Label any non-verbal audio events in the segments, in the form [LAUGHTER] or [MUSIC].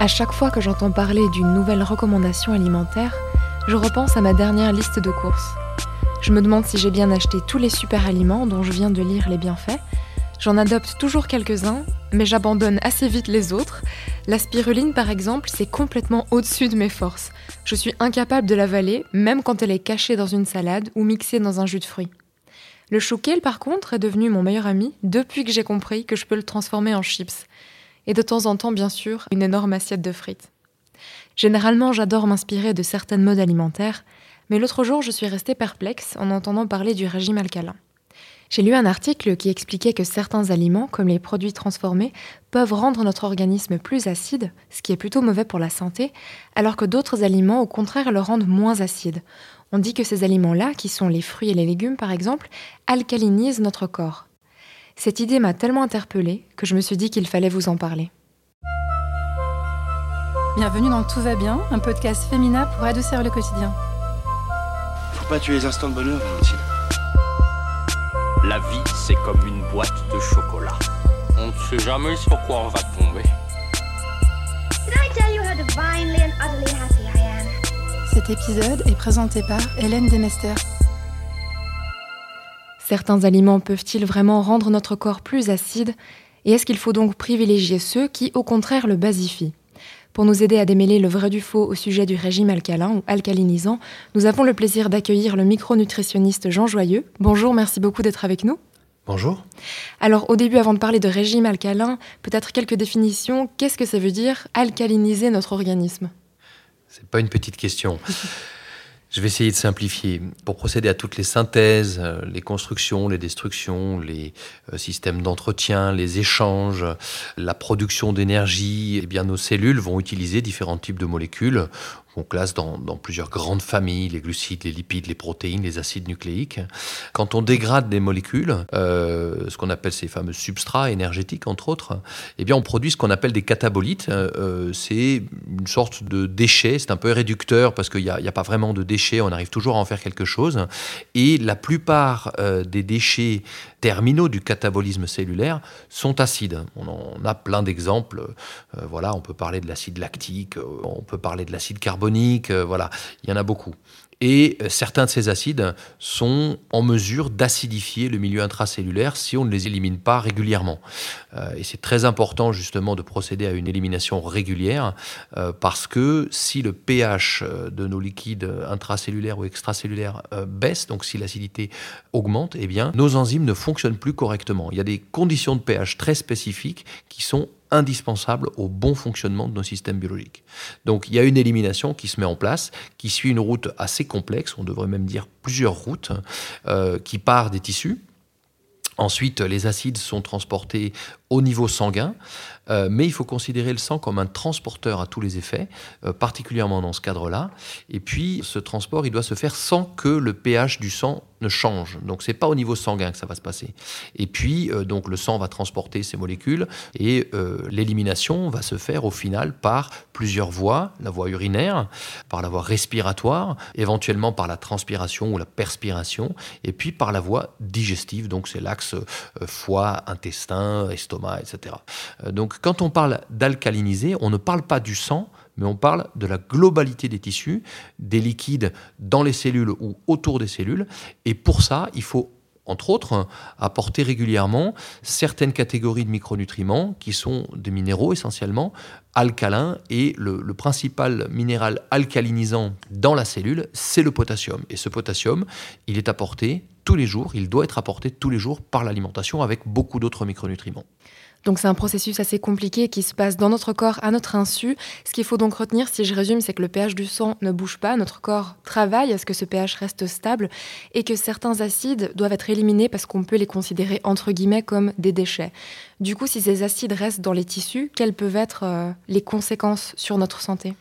À chaque fois que j'entends parler d'une nouvelle recommandation alimentaire, je repense à ma dernière liste de courses. Je me demande si j'ai bien acheté tous les super aliments dont je viens de lire les bienfaits. J'en adopte toujours quelques-uns, mais j'abandonne assez vite les autres. La spiruline, par exemple, c'est complètement au-dessus de mes forces. Je suis incapable de l'avaler, même quand elle est cachée dans une salade ou mixée dans un jus de fruits. Le chou par contre, est devenu mon meilleur ami depuis que j'ai compris que je peux le transformer en chips et de temps en temps, bien sûr, une énorme assiette de frites. Généralement, j'adore m'inspirer de certaines modes alimentaires, mais l'autre jour, je suis restée perplexe en entendant parler du régime alcalin. J'ai lu un article qui expliquait que certains aliments, comme les produits transformés, peuvent rendre notre organisme plus acide, ce qui est plutôt mauvais pour la santé, alors que d'autres aliments, au contraire, le rendent moins acide. On dit que ces aliments-là, qui sont les fruits et les légumes par exemple, alcalinisent notre corps. Cette idée m'a tellement interpellée que je me suis dit qu'il fallait vous en parler. Bienvenue dans Tout va bien, un podcast féminin pour adoucir le quotidien. Faut pas tuer les instants de bonheur, Valentine. La vie, c'est comme une boîte de chocolat. On ne sait jamais sur quoi on va tomber. Cet épisode est présenté par Hélène Demester. Certains aliments peuvent-ils vraiment rendre notre corps plus acide? Et est-ce qu'il faut donc privilégier ceux qui, au contraire, le basifient? Pour nous aider à démêler le vrai du faux au sujet du régime alcalin ou alcalinisant, nous avons le plaisir d'accueillir le micronutritionniste Jean Joyeux. Bonjour, merci beaucoup d'être avec nous. Bonjour. Alors au début, avant de parler de régime alcalin, peut-être quelques définitions. Qu'est-ce que ça veut dire alcaliniser notre organisme? C'est pas une petite question. Je vais essayer de simplifier. Pour procéder à toutes les synthèses, euh, les constructions, les destructions, les euh, systèmes d'entretien, les échanges, la production d'énergie, eh bien nos cellules vont utiliser différents types de molécules on classe dans, plusieurs grandes familles, les glucides, les lipides, les protéines, les acides nucléiques. Quand on dégrade des molécules, euh, ce qu'on appelle ces fameux substrats énergétiques, entre autres, eh bien on produit ce qu'on appelle des catabolites. C'est une sorte de déchet, c'est un peu réducteur parce qu'il n'y a, pas vraiment de déchets, on arrive toujours à en faire quelque chose. Et la plupart euh, des déchets terminaux du catabolisme cellulaire sont acides. On en a plein d'exemples. voilà, on peut parler de l'acide lactique, on peut parler de l'acide carbonique, euh, voilà, il y en a beaucoup. Et euh, certains de ces acides sont en mesure d'acidifier le milieu intracellulaire si on ne les élimine pas régulièrement. Euh, et c'est très important justement de procéder à une élimination régulière parce que si le pH de nos liquides intracellulaires ou extracellulaires baisse, donc si l'acidité augmente, eh bien nos enzymes ne fonctionnent plus correctement. Il y a des conditions de pH très spécifiques qui sont indispensable au bon fonctionnement de nos systèmes biologiques. Donc il y a une élimination qui se met en place, qui suit une route assez complexe, on devrait même dire plusieurs routes, euh, qui part des tissus. Ensuite, les acides sont transportés au niveau sanguin, euh, mais il faut considérer le sang comme un transporteur à tous les effets, euh, particulièrement dans ce cadre-là. Et puis, ce transport, il doit se faire sans que le pH du sang ne change. Donc, c'est pas au niveau sanguin que ça va se passer. Et puis, euh, donc, le sang va transporter ces molécules et l'élimination va se faire au final par plusieurs voies la voie urinaire, par la voie respiratoire, éventuellement par la transpiration ou la perspiration, et puis par la voie digestive. Donc, c'est l'axe foie, intestin, estomac etc. Donc quand on parle d'alcaliniser, on ne parle pas du sang, mais on parle de la globalité des tissus, des liquides dans les cellules ou autour des cellules. Et pour ça, il faut entre autres, apporter régulièrement certaines catégories de micronutriments qui sont des minéraux essentiellement alcalins et le, principal minéral alcalinisant dans la cellule, c'est le potassium. Et ce potassium, il est apporté tous les jours, il doit être apporté tous les jours par l'alimentation avec beaucoup d'autres micronutriments. Donc c'est un processus assez compliqué qui se passe dans notre corps à notre insu. Ce qu'il faut donc retenir, si je résume, c'est que le pH du sang ne bouge pas, notre corps travaille à ce que ce pH reste stable et que certains acides doivent être éliminés parce qu'on peut les considérer entre guillemets comme des déchets. Du coup, si ces acides restent dans les tissus, quelles peuvent être euh, les conséquences sur notre santé?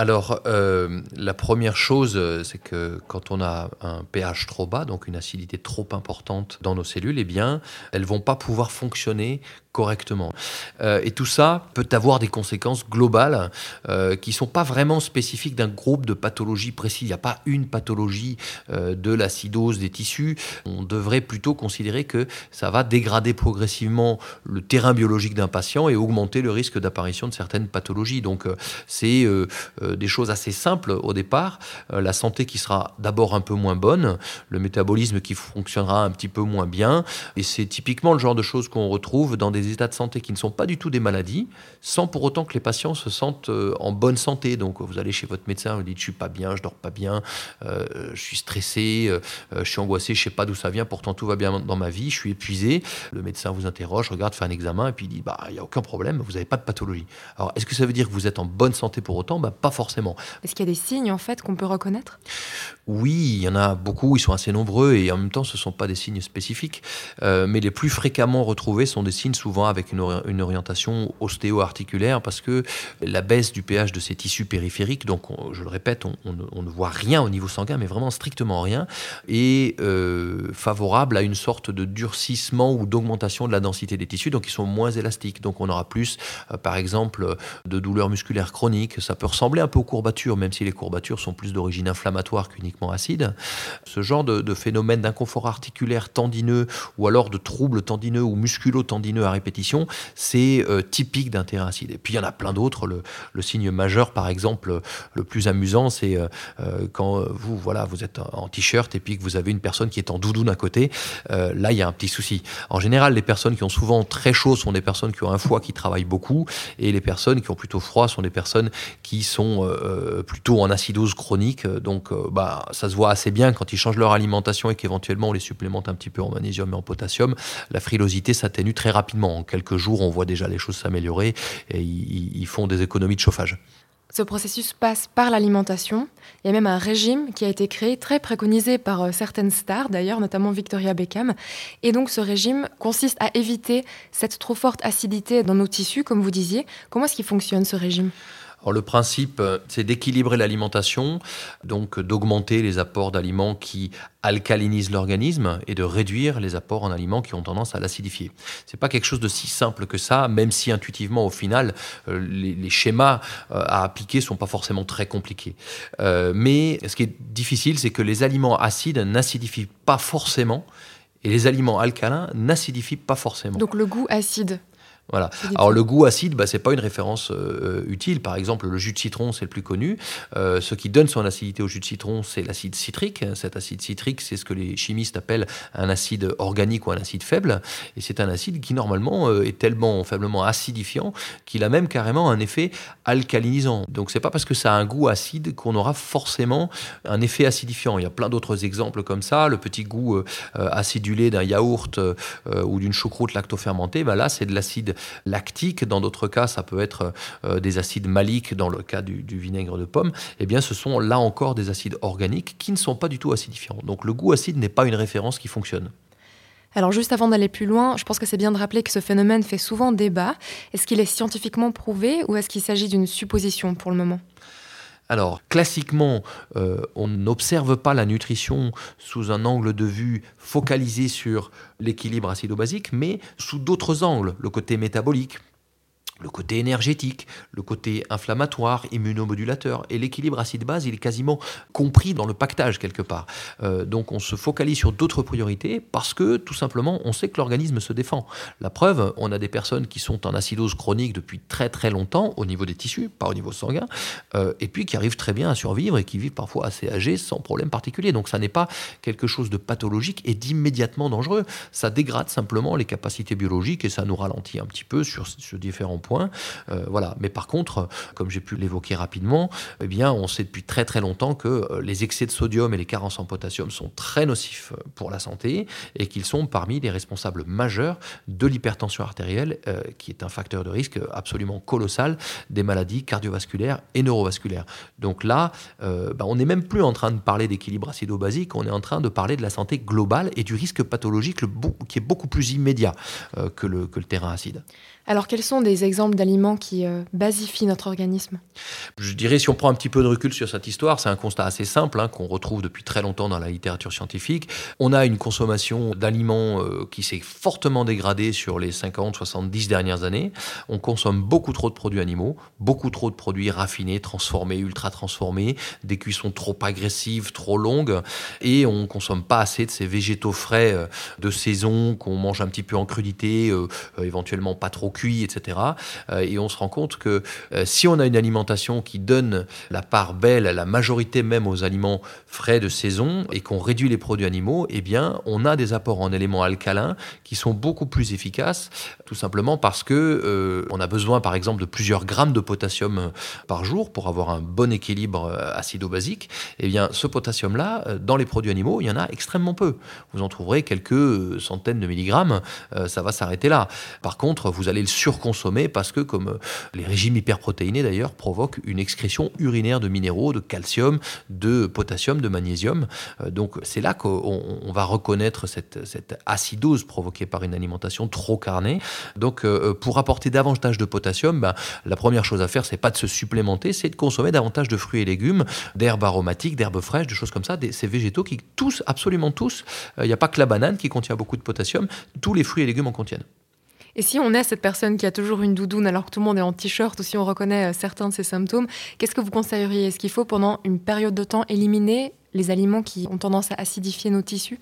Alors, euh, la première chose, euh, c'est que quand on a un pH trop bas, donc une acidité trop importante dans nos cellules, eh bien, elles vont pas pouvoir fonctionner correctement. Euh, et tout ça peut avoir des conséquences globales euh, qui sont pas vraiment spécifiques d'un groupe de pathologies précis. Il n'y a pas une pathologie de l'acidose des tissus. On devrait plutôt considérer que ça va dégrader progressivement le terrain biologique d'un patient et augmenter le risque d'apparition de certaines pathologies. Donc c'est des choses assez simples au départ. la santé qui sera d'abord un peu moins bonne, le métabolisme qui fonctionnera un petit peu moins bien. Et c'est typiquement le genre de choses qu'on retrouve dans des états de santé qui ne sont pas du tout des maladies, sans pour autant que les patients se sentent euh, en bonne santé. Donc vous allez chez votre médecin, vous dites je suis pas bien, je dors pas bien, euh, je suis stressé, euh, je suis angoissé, je sais pas d'où ça vient, pourtant tout va bien dans ma vie, je suis épuisé. Le médecin vous interroge, regarde, fait un examen et puis il dit bah il y a aucun problème, vous n'avez pas de pathologie. Alors est-ce que ça veut dire que vous êtes en bonne santé pour autant? Bah, pas forcément. Est-ce qu'il y a des signes en fait qu'on peut reconnaître? Oui, il y en a beaucoup, ils sont assez nombreux et en même temps ce ne sont pas des signes spécifiques, mais les plus fréquemment retrouvés sont des signes souvent avec une, orientation ostéo-articulaire parce que la baisse du pH de ces tissus périphériques, donc je le répète, on, ne voit rien au niveau sanguin, mais vraiment strictement rien, est euh, favorable à une sorte de durcissement ou d'augmentation de la densité des tissus, donc ils sont moins élastiques. Donc on aura plus, euh, par exemple, de douleurs musculaires chroniques. Ça peut ressembler un peu aux courbatures, même si les courbatures sont plus d'origine inflammatoire qu'uniquement acide. Ce genre de, de phénomène d'inconfort articulaire tendineux ou alors de troubles tendineux ou musculo-tendineux à répétition c'est euh, typique d'un terrain acide. Et puis il y en a plein d'autres. Le, signe majeur, par exemple, le plus amusant, c'est euh, euh, quand vous, voilà, vous êtes en t-shirt et puis que vous avez une personne qui est en doudoune à côté. là, il y a un petit souci. En général, les personnes qui ont souvent très chaud sont des personnes qui ont un foie qui travaille beaucoup, et les personnes qui ont plutôt froid sont des personnes qui sont plutôt en acidose chronique. Donc, bah, ça se voit assez bien quand ils changent leur alimentation et qu'éventuellement on les supplémente un petit peu en magnésium et en potassium. La frilosité s'atténue très rapidement quelques jours, on voit déjà les choses s'améliorer et ils, font des économies de chauffage. Ce processus passe par l'alimentation. Il y a même un régime qui a été créé, très préconisé par euh, certaines stars d'ailleurs, notamment Victoria Beckham. Et donc ce régime consiste à éviter cette trop forte acidité dans nos tissus, comme vous disiez. Comment est-ce qu'il fonctionne ce régime? Alors le principe, euh, c'est d'équilibrer l'alimentation, donc d'augmenter les apports d'aliments qui alcalinisent l'organisme et de réduire les apports en aliments qui ont tendance à l'acidifier. C'est pas quelque chose de si simple que ça, même si intuitivement au final euh, les, schémas euh, à appliquer sont pas forcément très compliqués. mais ce qui est difficile, c'est que les aliments acides n'acidifient pas forcément et les aliments alcalins n'acidifient pas forcément. Donc le goût acide voilà. Alors le goût acide, bah, c'est pas une référence euh, utile. Par exemple, le jus de citron, c'est le plus connu. Euh, ce qui donne son acidité au jus de citron, c'est l'acide citrique. Cet acide citrique, c'est ce que les chimistes appellent un acide organique ou un acide faible. Et c'est un acide qui normalement euh, est tellement faiblement acidifiant qu'il a même carrément un effet alcalinisant. Donc c'est pas parce que ça a un goût acide qu'on aura forcément un effet acidifiant. Il y a plein d'autres exemples comme ça. Le petit goût acidulé d'un yaourt ou d'une choucroute lactofermentée, bah là c'est de l'acide lactique, dans d'autres cas ça peut être euh, des acides maliques, dans le cas du, vinaigre de pomme, eh bien ce sont là encore des acides organiques qui ne sont pas du tout acidifiants. Donc le goût acide n'est pas une référence qui fonctionne. Alors juste avant d'aller plus loin, je pense que c'est bien de rappeler que ce phénomène fait souvent débat. Est-ce qu'il est scientifiquement prouvé ou est-ce qu'il s'agit d'une supposition pour le moment? Alors, classiquement, euh, on n'observe pas la nutrition sous un angle de vue focalisé sur l'équilibre acido-basique, mais sous d'autres angles, le côté métabolique, le côté énergétique, le côté inflammatoire, immunomodulateur. Et l'équilibre acide-base, il est quasiment compris dans le pactage quelque part. Euh, donc on se focalise sur d'autres priorités parce que tout simplement on sait que l'organisme se défend. La preuve, on a des personnes qui sont en acidose chronique depuis très très longtemps au niveau des tissus, pas au niveau sanguin, euh, et puis qui arrivent très bien à survivre et qui vivent parfois assez âgés sans problème particulier. Donc ça n'est pas quelque chose de pathologique et d'immédiatement dangereux. Ça dégrade simplement les capacités biologiques et ça nous ralentit un petit peu sur, sur différents points euh, voilà. Mais par contre, comme j'ai pu l'évoquer rapidement, eh bien, on sait depuis très très longtemps que euh, les excès de sodium et les carences en potassium sont très nocifs euh, pour la santé et qu'ils sont parmi les responsables majeurs de l'hypertension artérielle, qui est un facteur de risque absolument colossal des maladies cardiovasculaires et neurovasculaires. Donc là, bah, on n'est même plus en train de parler d'équilibre acido-basique, on est en train de parler de la santé globale et du risque pathologique qui est beaucoup plus immédiat que le terrain acide. Alors quels sont des exemples d'aliments qui euh, basifient notre organisme? Je dirais, si on prend un petit peu de recul sur cette histoire, c'est un constat assez simple hein, qu'on retrouve depuis très longtemps dans la littérature scientifique. On a une consommation d'aliments euh, qui s'est fortement dégradée sur les 50-70 dernières années. On consomme beaucoup trop de produits animaux, beaucoup trop de produits raffinés, transformés, ultra transformés, des cuissons trop agressives, trop longues, et on consomme pas assez de ces végétaux frais euh, de saison qu'on mange un petit peu en crudité, éventuellement pas trop etc. Euh, et on se rend compte que euh, si on a une alimentation qui donne la part belle, la majorité même aux aliments frais de saison, et qu'on réduit les produits animaux, eh bien, on a des apports en éléments alcalins qui sont beaucoup plus efficaces, tout simplement parce que euh, on a besoin, par exemple, de plusieurs grammes de potassium par jour pour avoir un bon équilibre acido-basique. Eh bien, ce potassium-là, dans les produits animaux, il y en a extrêmement peu. Vous en trouverez quelques centaines de milligrammes, ça va s'arrêter là. Par contre, vous allez le surconsommer parce que, comme euh, les régimes hyperprotéinés d'ailleurs, provoquent une excrétion urinaire de minéraux, de calcium, de potassium, de magnésium. Euh, donc c'est là qu'on va reconnaître cette, cette, acidose provoquée par une alimentation trop carnée. Donc euh, pour apporter davantage de potassium, ben, la première chose à faire, c'est pas de se supplémenter, c'est de consommer davantage de fruits et légumes, d'herbes aromatiques, d'herbes fraîches, de choses comme ça, ces végétaux qui tous, absolument tous, il n'y a pas que la banane qui contient beaucoup de potassium, tous les fruits et légumes en contiennent. Et si on est cette personne qui a toujours une doudoune alors que tout le monde est en t-shirt ou si on reconnaît euh, certains de ses symptômes, qu'est-ce que vous conseilleriez? Est-ce qu'il faut pendant une période de temps éliminer les aliments qui ont tendance à acidifier nos tissus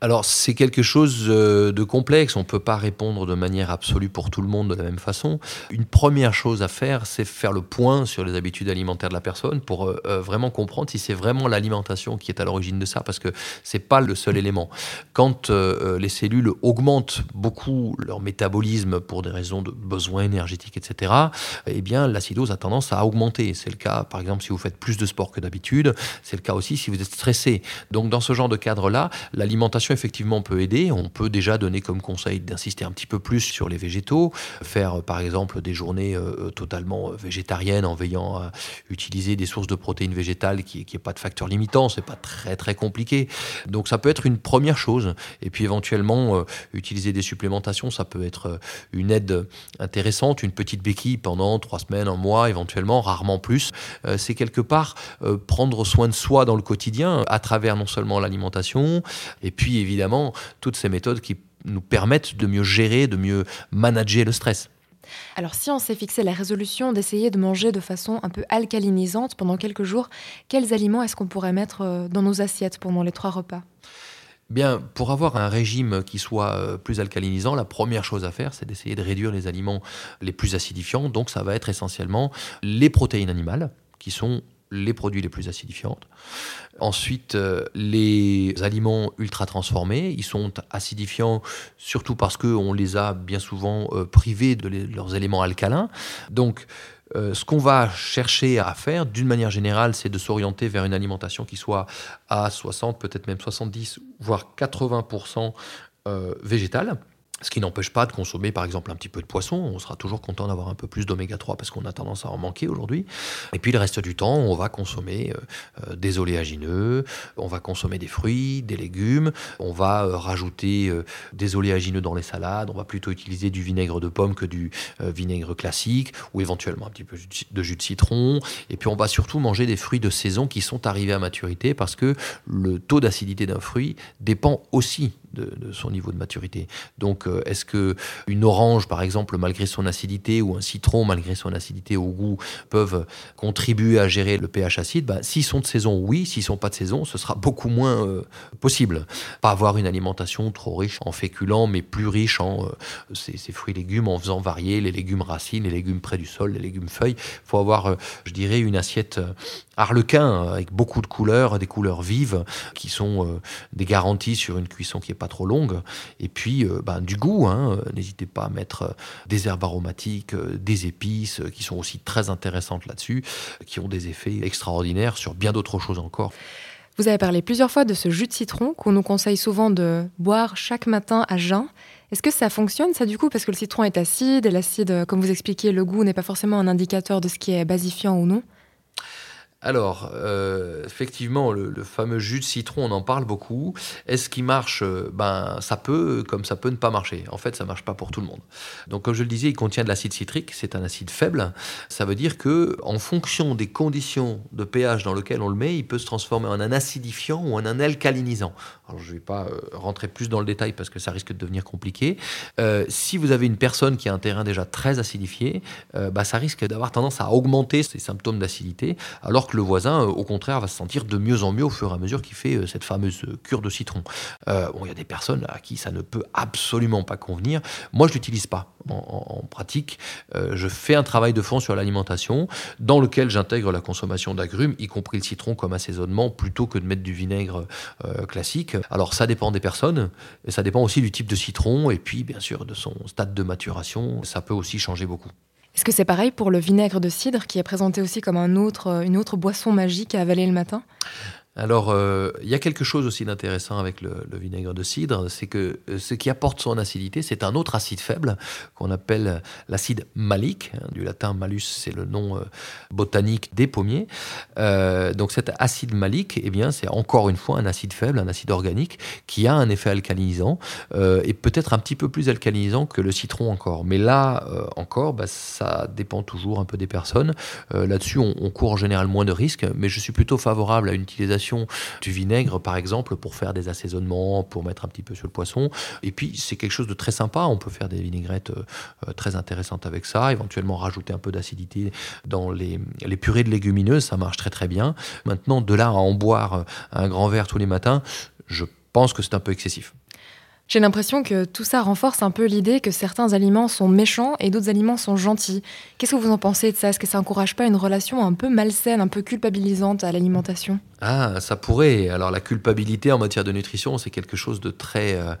alors c'est quelque chose euh, de complexe, on ne peut pas répondre de manière absolue pour tout le monde de la même façon. Une première chose à faire, c'est faire le point sur les habitudes alimentaires de la personne pour euh, euh, vraiment comprendre si c'est vraiment l'alimentation qui est à l'origine de ça, parce que c'est pas le seul élément. Quand les cellules augmentent beaucoup leur métabolisme pour des raisons de besoins énergétiques, etc., eh bien l'acidose a tendance à augmenter. C'est le cas, par exemple, si vous faites plus de sport que d'habitude, c'est le cas aussi si vous stressé. Donc dans ce genre de cadre-là, la l'alimentation effectivement peut aider. On peut déjà donner comme conseil d'insister un petit peu plus sur les végétaux, faire par exemple des journées euh, totalement végétariennes en veillant à utiliser des sources de protéines végétales qui n'aient pas de facteurs limitants. C'est pas très très compliqué. Donc ça peut être une première chose. Et puis éventuellement euh, utiliser des supplémentations, ça peut être euh, une aide intéressante, une petite béquille pendant trois semaines, un mois, éventuellement, rarement plus. c'est quelque part prendre soin de soi dans le quotidien à travers non seulement l'alimentation, et puis évidemment, toutes ces méthodes qui nous permettent de mieux gérer, de mieux manager le stress. Alors si on s'est fixé la résolution d'essayer de manger de façon un peu alcalinisante pendant quelques jours, quels aliments est-ce qu'on pourrait mettre euh, dans nos assiettes pendant les trois repas? Bien, pour avoir un régime qui soit euh, plus alcalinisant, la première chose à faire, c'est d'essayer de réduire les aliments les plus acidifiants. Donc, ça va être essentiellement les protéines animales, qui sont les produits les plus acidifiants. Ensuite, euh, les aliments ultra transformés, ils sont acidifiants surtout parce qu'on les a bien souvent euh, privés de leurs éléments alcalins. Donc, euh, ce qu'on va chercher à faire, d'une manière générale, c'est de s'orienter vers une alimentation qui soit à 60, peut-être même 70, voire 80% végétale. Ce qui n'empêche pas de consommer par exemple un petit peu de poisson. On sera toujours content d'avoir un peu plus d'oméga 3 parce qu'on a tendance à en manquer aujourd'hui. Et puis le reste du temps, on va consommer euh, euh, des oléagineux, on va consommer des fruits, des légumes, on va euh, rajouter des oléagineux dans les salades, on va plutôt utiliser du vinaigre de pomme que du vinaigre classique ou éventuellement un petit peu de jus de citron. Et puis on va surtout manger des fruits de saison qui sont arrivés à maturité parce que le taux d'acidité d'un fruit dépend aussi de, son niveau de maturité. Donc, euh, est-ce que une orange, par exemple, malgré son acidité, ou un citron, malgré son acidité au goût, peuvent contribuer à gérer le pH acide? Bah, S'ils sont de saison, oui. S'ils sont pas de saison, ce sera beaucoup moins euh, possible. Pas avoir une alimentation trop riche en féculents, mais plus riche en euh, ces, fruits et légumes, en faisant varier les légumes racines, les légumes près du sol, les légumes feuilles. Il faut avoir, je dirais, une assiette harlequin avec beaucoup de couleurs, des couleurs vives, qui sont des garanties sur une cuisson qui est pas trop longue. Et puis, euh, ben, du goût, hein. n'hésitez pas à mettre euh, des herbes aromatiques, euh, des épices, qui sont aussi très intéressantes là-dessus, qui ont des effets extraordinaires sur bien d'autres choses encore. Vous avez parlé plusieurs fois de ce jus de citron qu'on nous conseille souvent de boire chaque matin à jeun. Est-ce que ça fonctionne, ça, du coup? Parce que le citron est acide, et l'acide, comme vous expliquiez, le goût n'est pas forcément un indicateur de ce qui est basifiant ou non. Alors, euh, effectivement, le, fameux jus de citron, on en parle beaucoup. Est-ce qu'il marche? Ben, ça peut, comme ça peut ne pas marcher. En fait, ça marche pas pour tout le monde. Donc, comme je le disais, il contient de l'acide citrique. C'est un acide faible. Ça veut dire que, en fonction des conditions de pH dans lesquelles on le met, il peut se transformer en un acidifiant ou en un alcalinisant. Alors, je ne vais pas euh, rentrer plus dans le détail parce que ça risque de devenir compliqué. Euh, si vous avez une personne qui a un terrain déjà très acidifié, bah, ça risque d'avoir tendance à augmenter ses symptômes d'acidité, alors le voisin, au contraire, va se sentir de mieux en mieux au fur et à mesure qu'il fait cette fameuse cure de citron. bon, il y a des personnes à qui ça ne peut absolument pas convenir. Moi, je l'utilise pas en, pratique. je fais un travail de fond sur l'alimentation dans lequel j'intègre la consommation d'agrumes, y compris le citron comme assaisonnement, plutôt que de mettre du vinaigre classique. Alors ça dépend des personnes, et ça dépend aussi du type de citron, et puis bien sûr de son stade de maturation, ça peut aussi changer beaucoup. Est-ce que c'est pareil pour le vinaigre de cidre qui est présenté aussi comme un autre, une autre boisson magique à avaler le matin? Alors, euh, il y a quelque chose aussi d'intéressant avec le, vinaigre de cidre, c'est que euh, ce qui apporte son acidité, c'est un autre acide faible qu'on appelle l'acide malique, hein, du latin malus, c'est le nom euh, botanique des pommiers. donc cet acide malique, eh bien, c'est encore une fois un acide faible, un acide organique, qui a un effet alcalinisant, et peut-être un petit peu plus alcalinisant que le citron encore. Mais là, encore, bah, ça dépend toujours un peu des personnes. Là-dessus, on, on court en général moins de risques, mais je suis plutôt favorable à une utilisation du vinaigre, par exemple, pour faire des assaisonnements, pour mettre un petit peu sur le poisson. Et puis, c'est quelque chose de très sympa. On peut faire des vinaigrettes euh, euh, très intéressantes avec ça, éventuellement rajouter un peu d'acidité dans les, les purées de légumineuses. Ça marche très, très bien. Maintenant, de là à en boire un grand verre tous les matins, je pense que c'est un peu excessif. J'ai l'impression que tout ça renforce un peu l'idée que certains aliments sont méchants et d'autres aliments sont gentils. Qu'est-ce que vous en pensez de ça? Est-ce que ça encourage pas une relation un peu malsaine, un peu culpabilisante à l'alimentation? Ah, ça pourrait. Alors la culpabilité en matière de nutrition, c'est quelque chose de très, euh,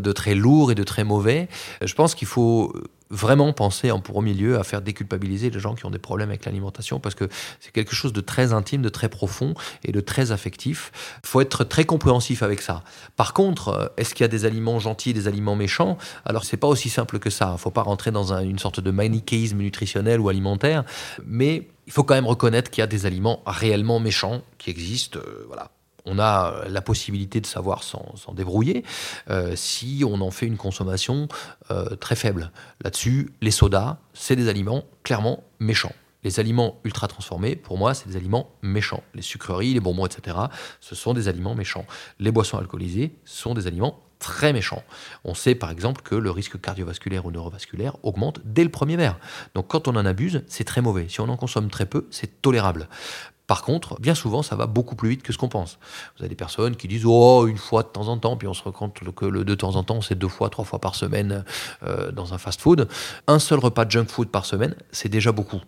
de très lourd et de très mauvais. Je pense qu'il faut vraiment penser en premier lieu à faire déculpabiliser les gens qui ont des problèmes avec l'alimentation parce que c'est quelque chose de très intime, de très profond et de très affectif. Il faut être très compréhensif avec ça. Par contre, euh, est-ce qu'il y a des aliments gentils des aliments méchants? Alors c'est pas aussi simple que ça. Il ne faut pas rentrer dans une sorte de manichéisme nutritionnel ou alimentaire, mais il faut quand même reconnaître qu'il y a des aliments réellement méchants qui existent. Euh, voilà on a la possibilité de savoir s'en débrouiller euh, si on en fait une consommation euh, très faible. Là-dessus, les sodas, c'est des aliments clairement méchants. Les aliments ultra transformés, pour moi, c'est des aliments méchants. Les sucreries, les bonbons, etc., ce sont des aliments méchants. Les boissons alcoolisées sont des aliments très méchants. On sait par exemple que le risque cardiovasculaire ou neurovasculaire augmente dès le premier verre. Donc quand on en abuse, c'est très mauvais. Si on en consomme très peu, c'est tolérable. Par contre, bien souvent, ça va beaucoup plus vite que ce qu'on pense. Vous avez des personnes qui disent oh une fois de temps en temps, puis on se rend compte que le de temps en temps, c'est deux fois, trois fois par semaine euh, dans un fast-food. Un seul repas de junk food par semaine, c'est déjà beaucoup.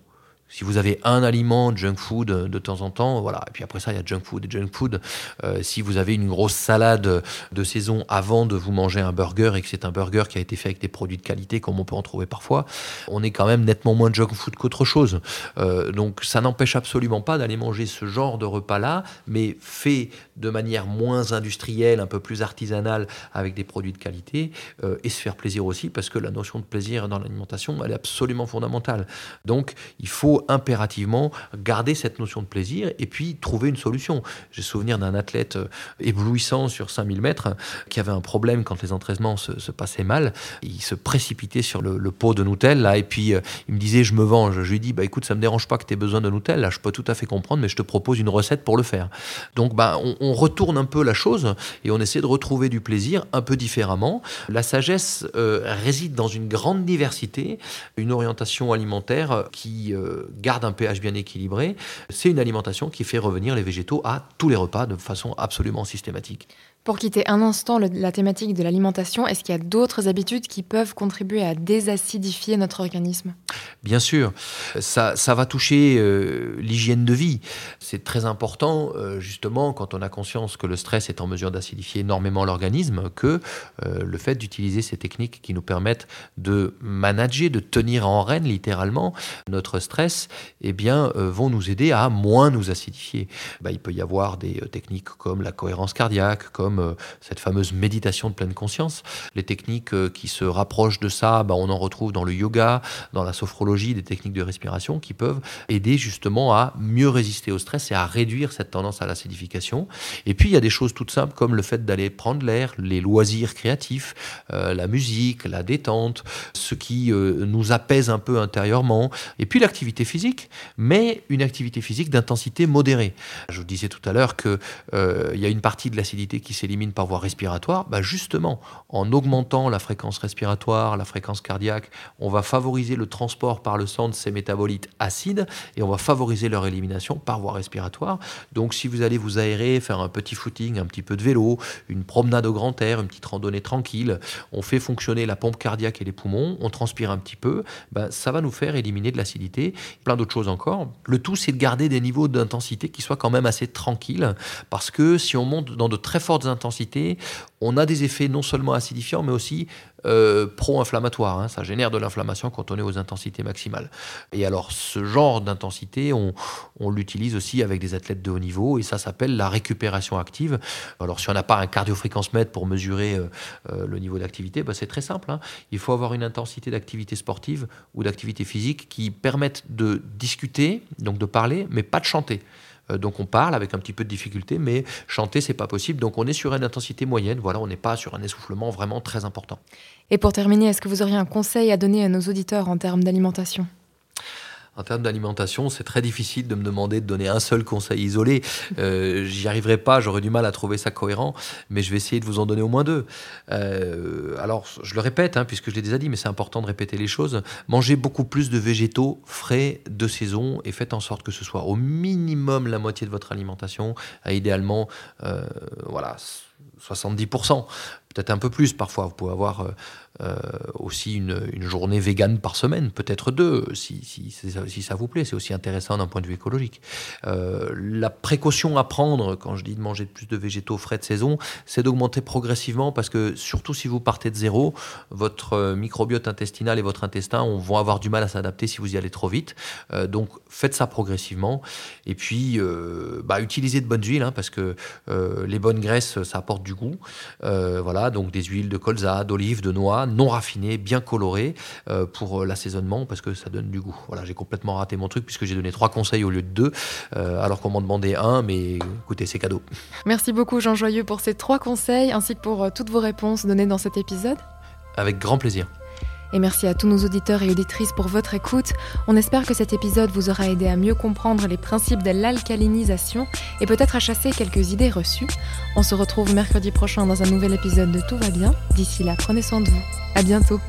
Si vous avez un aliment junk food de temps en temps, voilà. Et puis après ça, il y a junk food et junk food. Euh, si vous avez une grosse salade de saison avant de vous manger un burger et que c'est un burger qui a été fait avec des produits de qualité, comme on peut en trouver parfois, on est quand même nettement moins junk food qu'autre chose. Euh, donc ça n'empêche absolument pas d'aller manger ce genre de repas-là, mais fait de manière moins industrielle, un peu plus artisanale, avec des produits de qualité, euh, et se faire plaisir aussi, parce que la notion de plaisir dans l'alimentation, elle est absolument fondamentale. Donc il faut impérativement garder cette notion de plaisir et puis trouver une solution. J'ai souvenir d'un athlète euh, éblouissant sur 5000 mètres qui avait un problème quand les entraînements se, passaient mal. Il se précipitait sur le, pot de Nutella et puis euh, il me disait je me venge. Je lui dis bah écoute ça me dérange pas que tu aies besoin de Nutella, je peux tout à fait comprendre mais je te propose une recette pour le faire. Donc bah on, retourne un peu la chose et on essaie de retrouver du plaisir un peu différemment. La sagesse euh, réside dans une grande diversité, une orientation alimentaire qui garde un pH bien équilibré, c'est une alimentation qui fait revenir les végétaux à tous les repas de façon absolument systématique. Pour quitter un instant la thématique de l'alimentation, est-ce qu'il y a d'autres habitudes qui peuvent contribuer à désacidifier notre organisme? Bien sûr, ça, va toucher euh, l'hygiène de vie. C'est très important, euh, justement, quand on a conscience que le stress est en mesure d'acidifier énormément l'organisme, que euh, le fait d'utiliser ces techniques qui nous permettent de manager, de tenir en règne littéralement notre stress, eh bien, vont nous aider à moins nous acidifier. Bah, il peut y avoir des techniques comme la cohérence cardiaque, comme euh, cette fameuse méditation de pleine conscience. Les techniques euh, qui se rapprochent de ça, bah, on en retrouve dans le yoga, dans la sophrologie des techniques de respiration qui peuvent aider justement à mieux résister au stress et à réduire cette tendance à l'acidification. Et puis il y a des choses toutes simples comme le fait d'aller prendre l'air, les loisirs créatifs, euh, la musique, la détente, ce qui nous apaise un peu intérieurement. Et puis l'activité physique, mais une activité physique d'intensité modérée. Je vous disais tout à l'heure qu'il euh, y a une partie de l'acidité qui s'élimine par voie respiratoire. Bah justement, en augmentant la fréquence respiratoire, la fréquence cardiaque, on va favoriser le transport par le sang de ces métabolites acides et on va favoriser leur élimination par voie respiratoire. Donc si vous allez vous aérer, faire un petit footing, un petit peu de vélo, une promenade au grand air, une petite randonnée tranquille, on fait fonctionner la pompe cardiaque et les poumons, on transpire un petit peu, ben, ça va nous faire éliminer de l'acidité, plein d'autres choses encore. Le tout, c'est de garder des niveaux d'intensité qui soient quand même assez tranquilles, parce que si on monte dans de très fortes on a des effets non seulement acidifiants, mais aussi euh, pro-inflammatoire. Hein. ça génère de l'inflammation quand on est aux intensités maximales. Et alors, ce genre d'intensité, on, l'utilise aussi avec des athlètes de haut niveau, et ça s'appelle la récupération active. Alors, si on n'a pas un cardiofréquence-mètre pour mesurer euh, euh, le niveau d'activité, bah, c'est très simple. Hein. Il faut avoir une intensité d'activité sportive ou d'activité physique qui permette de discuter, donc de parler, mais pas de chanter. Euh, donc on parle avec un petit peu de difficulté, mais chanter, c'est pas possible. Donc on est sur une intensité moyenne. Voilà, on n'est pas sur un essoufflement vraiment très important. Et pour terminer, est-ce que vous auriez un conseil à donner à nos auditeurs en termes d'alimentation? En termes d'alimentation, c'est très difficile de me demander de donner un seul conseil isolé. [LAUGHS] Euh, J'y arriverai pas, j'aurais du mal à trouver ça cohérent, mais je vais essayer de vous en donner au moins deux. Euh, alors, je le répète, hein, puisque je l'ai déjà dit, mais c'est important de répéter les choses. Mangez beaucoup plus de végétaux frais de saison et faites en sorte que ce soit au minimum la moitié de votre alimentation, idéalement, euh, voilà 70%, peut-être un peu plus parfois. Vous pouvez avoir euh, euh, aussi une, journée végane par semaine, peut-être deux, si, si, si, ça vous plaît. C'est aussi intéressant d'un point de vue écologique. Euh, la précaution à prendre, quand je dis de manger plus de végétaux frais de saison, c'est d'augmenter progressivement parce que surtout si vous partez de zéro, votre microbiote intestinal et votre intestin vont avoir du mal à s'adapter si vous y allez trop vite. donc faites ça progressivement. Et puis, bah, utilisez de bonnes huiles, hein, parce que les bonnes graisses, ça apporte du goût. voilà, donc des huiles de colza, d'olive, de noix, non raffinées, bien colorées euh, pour euh, l'assaisonnement parce que ça donne du goût. Voilà, j'ai complètement raté mon truc puisque j'ai donné trois conseils au lieu de deux, euh, alors qu'on m'en demandait un, mais écoutez, c'est cadeau. Merci beaucoup Jean Joyeux pour ces trois conseils ainsi que pour toutes vos réponses données dans cet épisode. Avec grand plaisir. Et merci à tous nos auditeurs et auditrices pour votre écoute. On espère que cet épisode vous aura aidé à mieux comprendre les principes de l'alcalinisation et peut-être à chasser quelques idées reçues. On se retrouve mercredi prochain dans un nouvel épisode de Tout va bien. D'ici là, prenez soin de vous. À bientôt.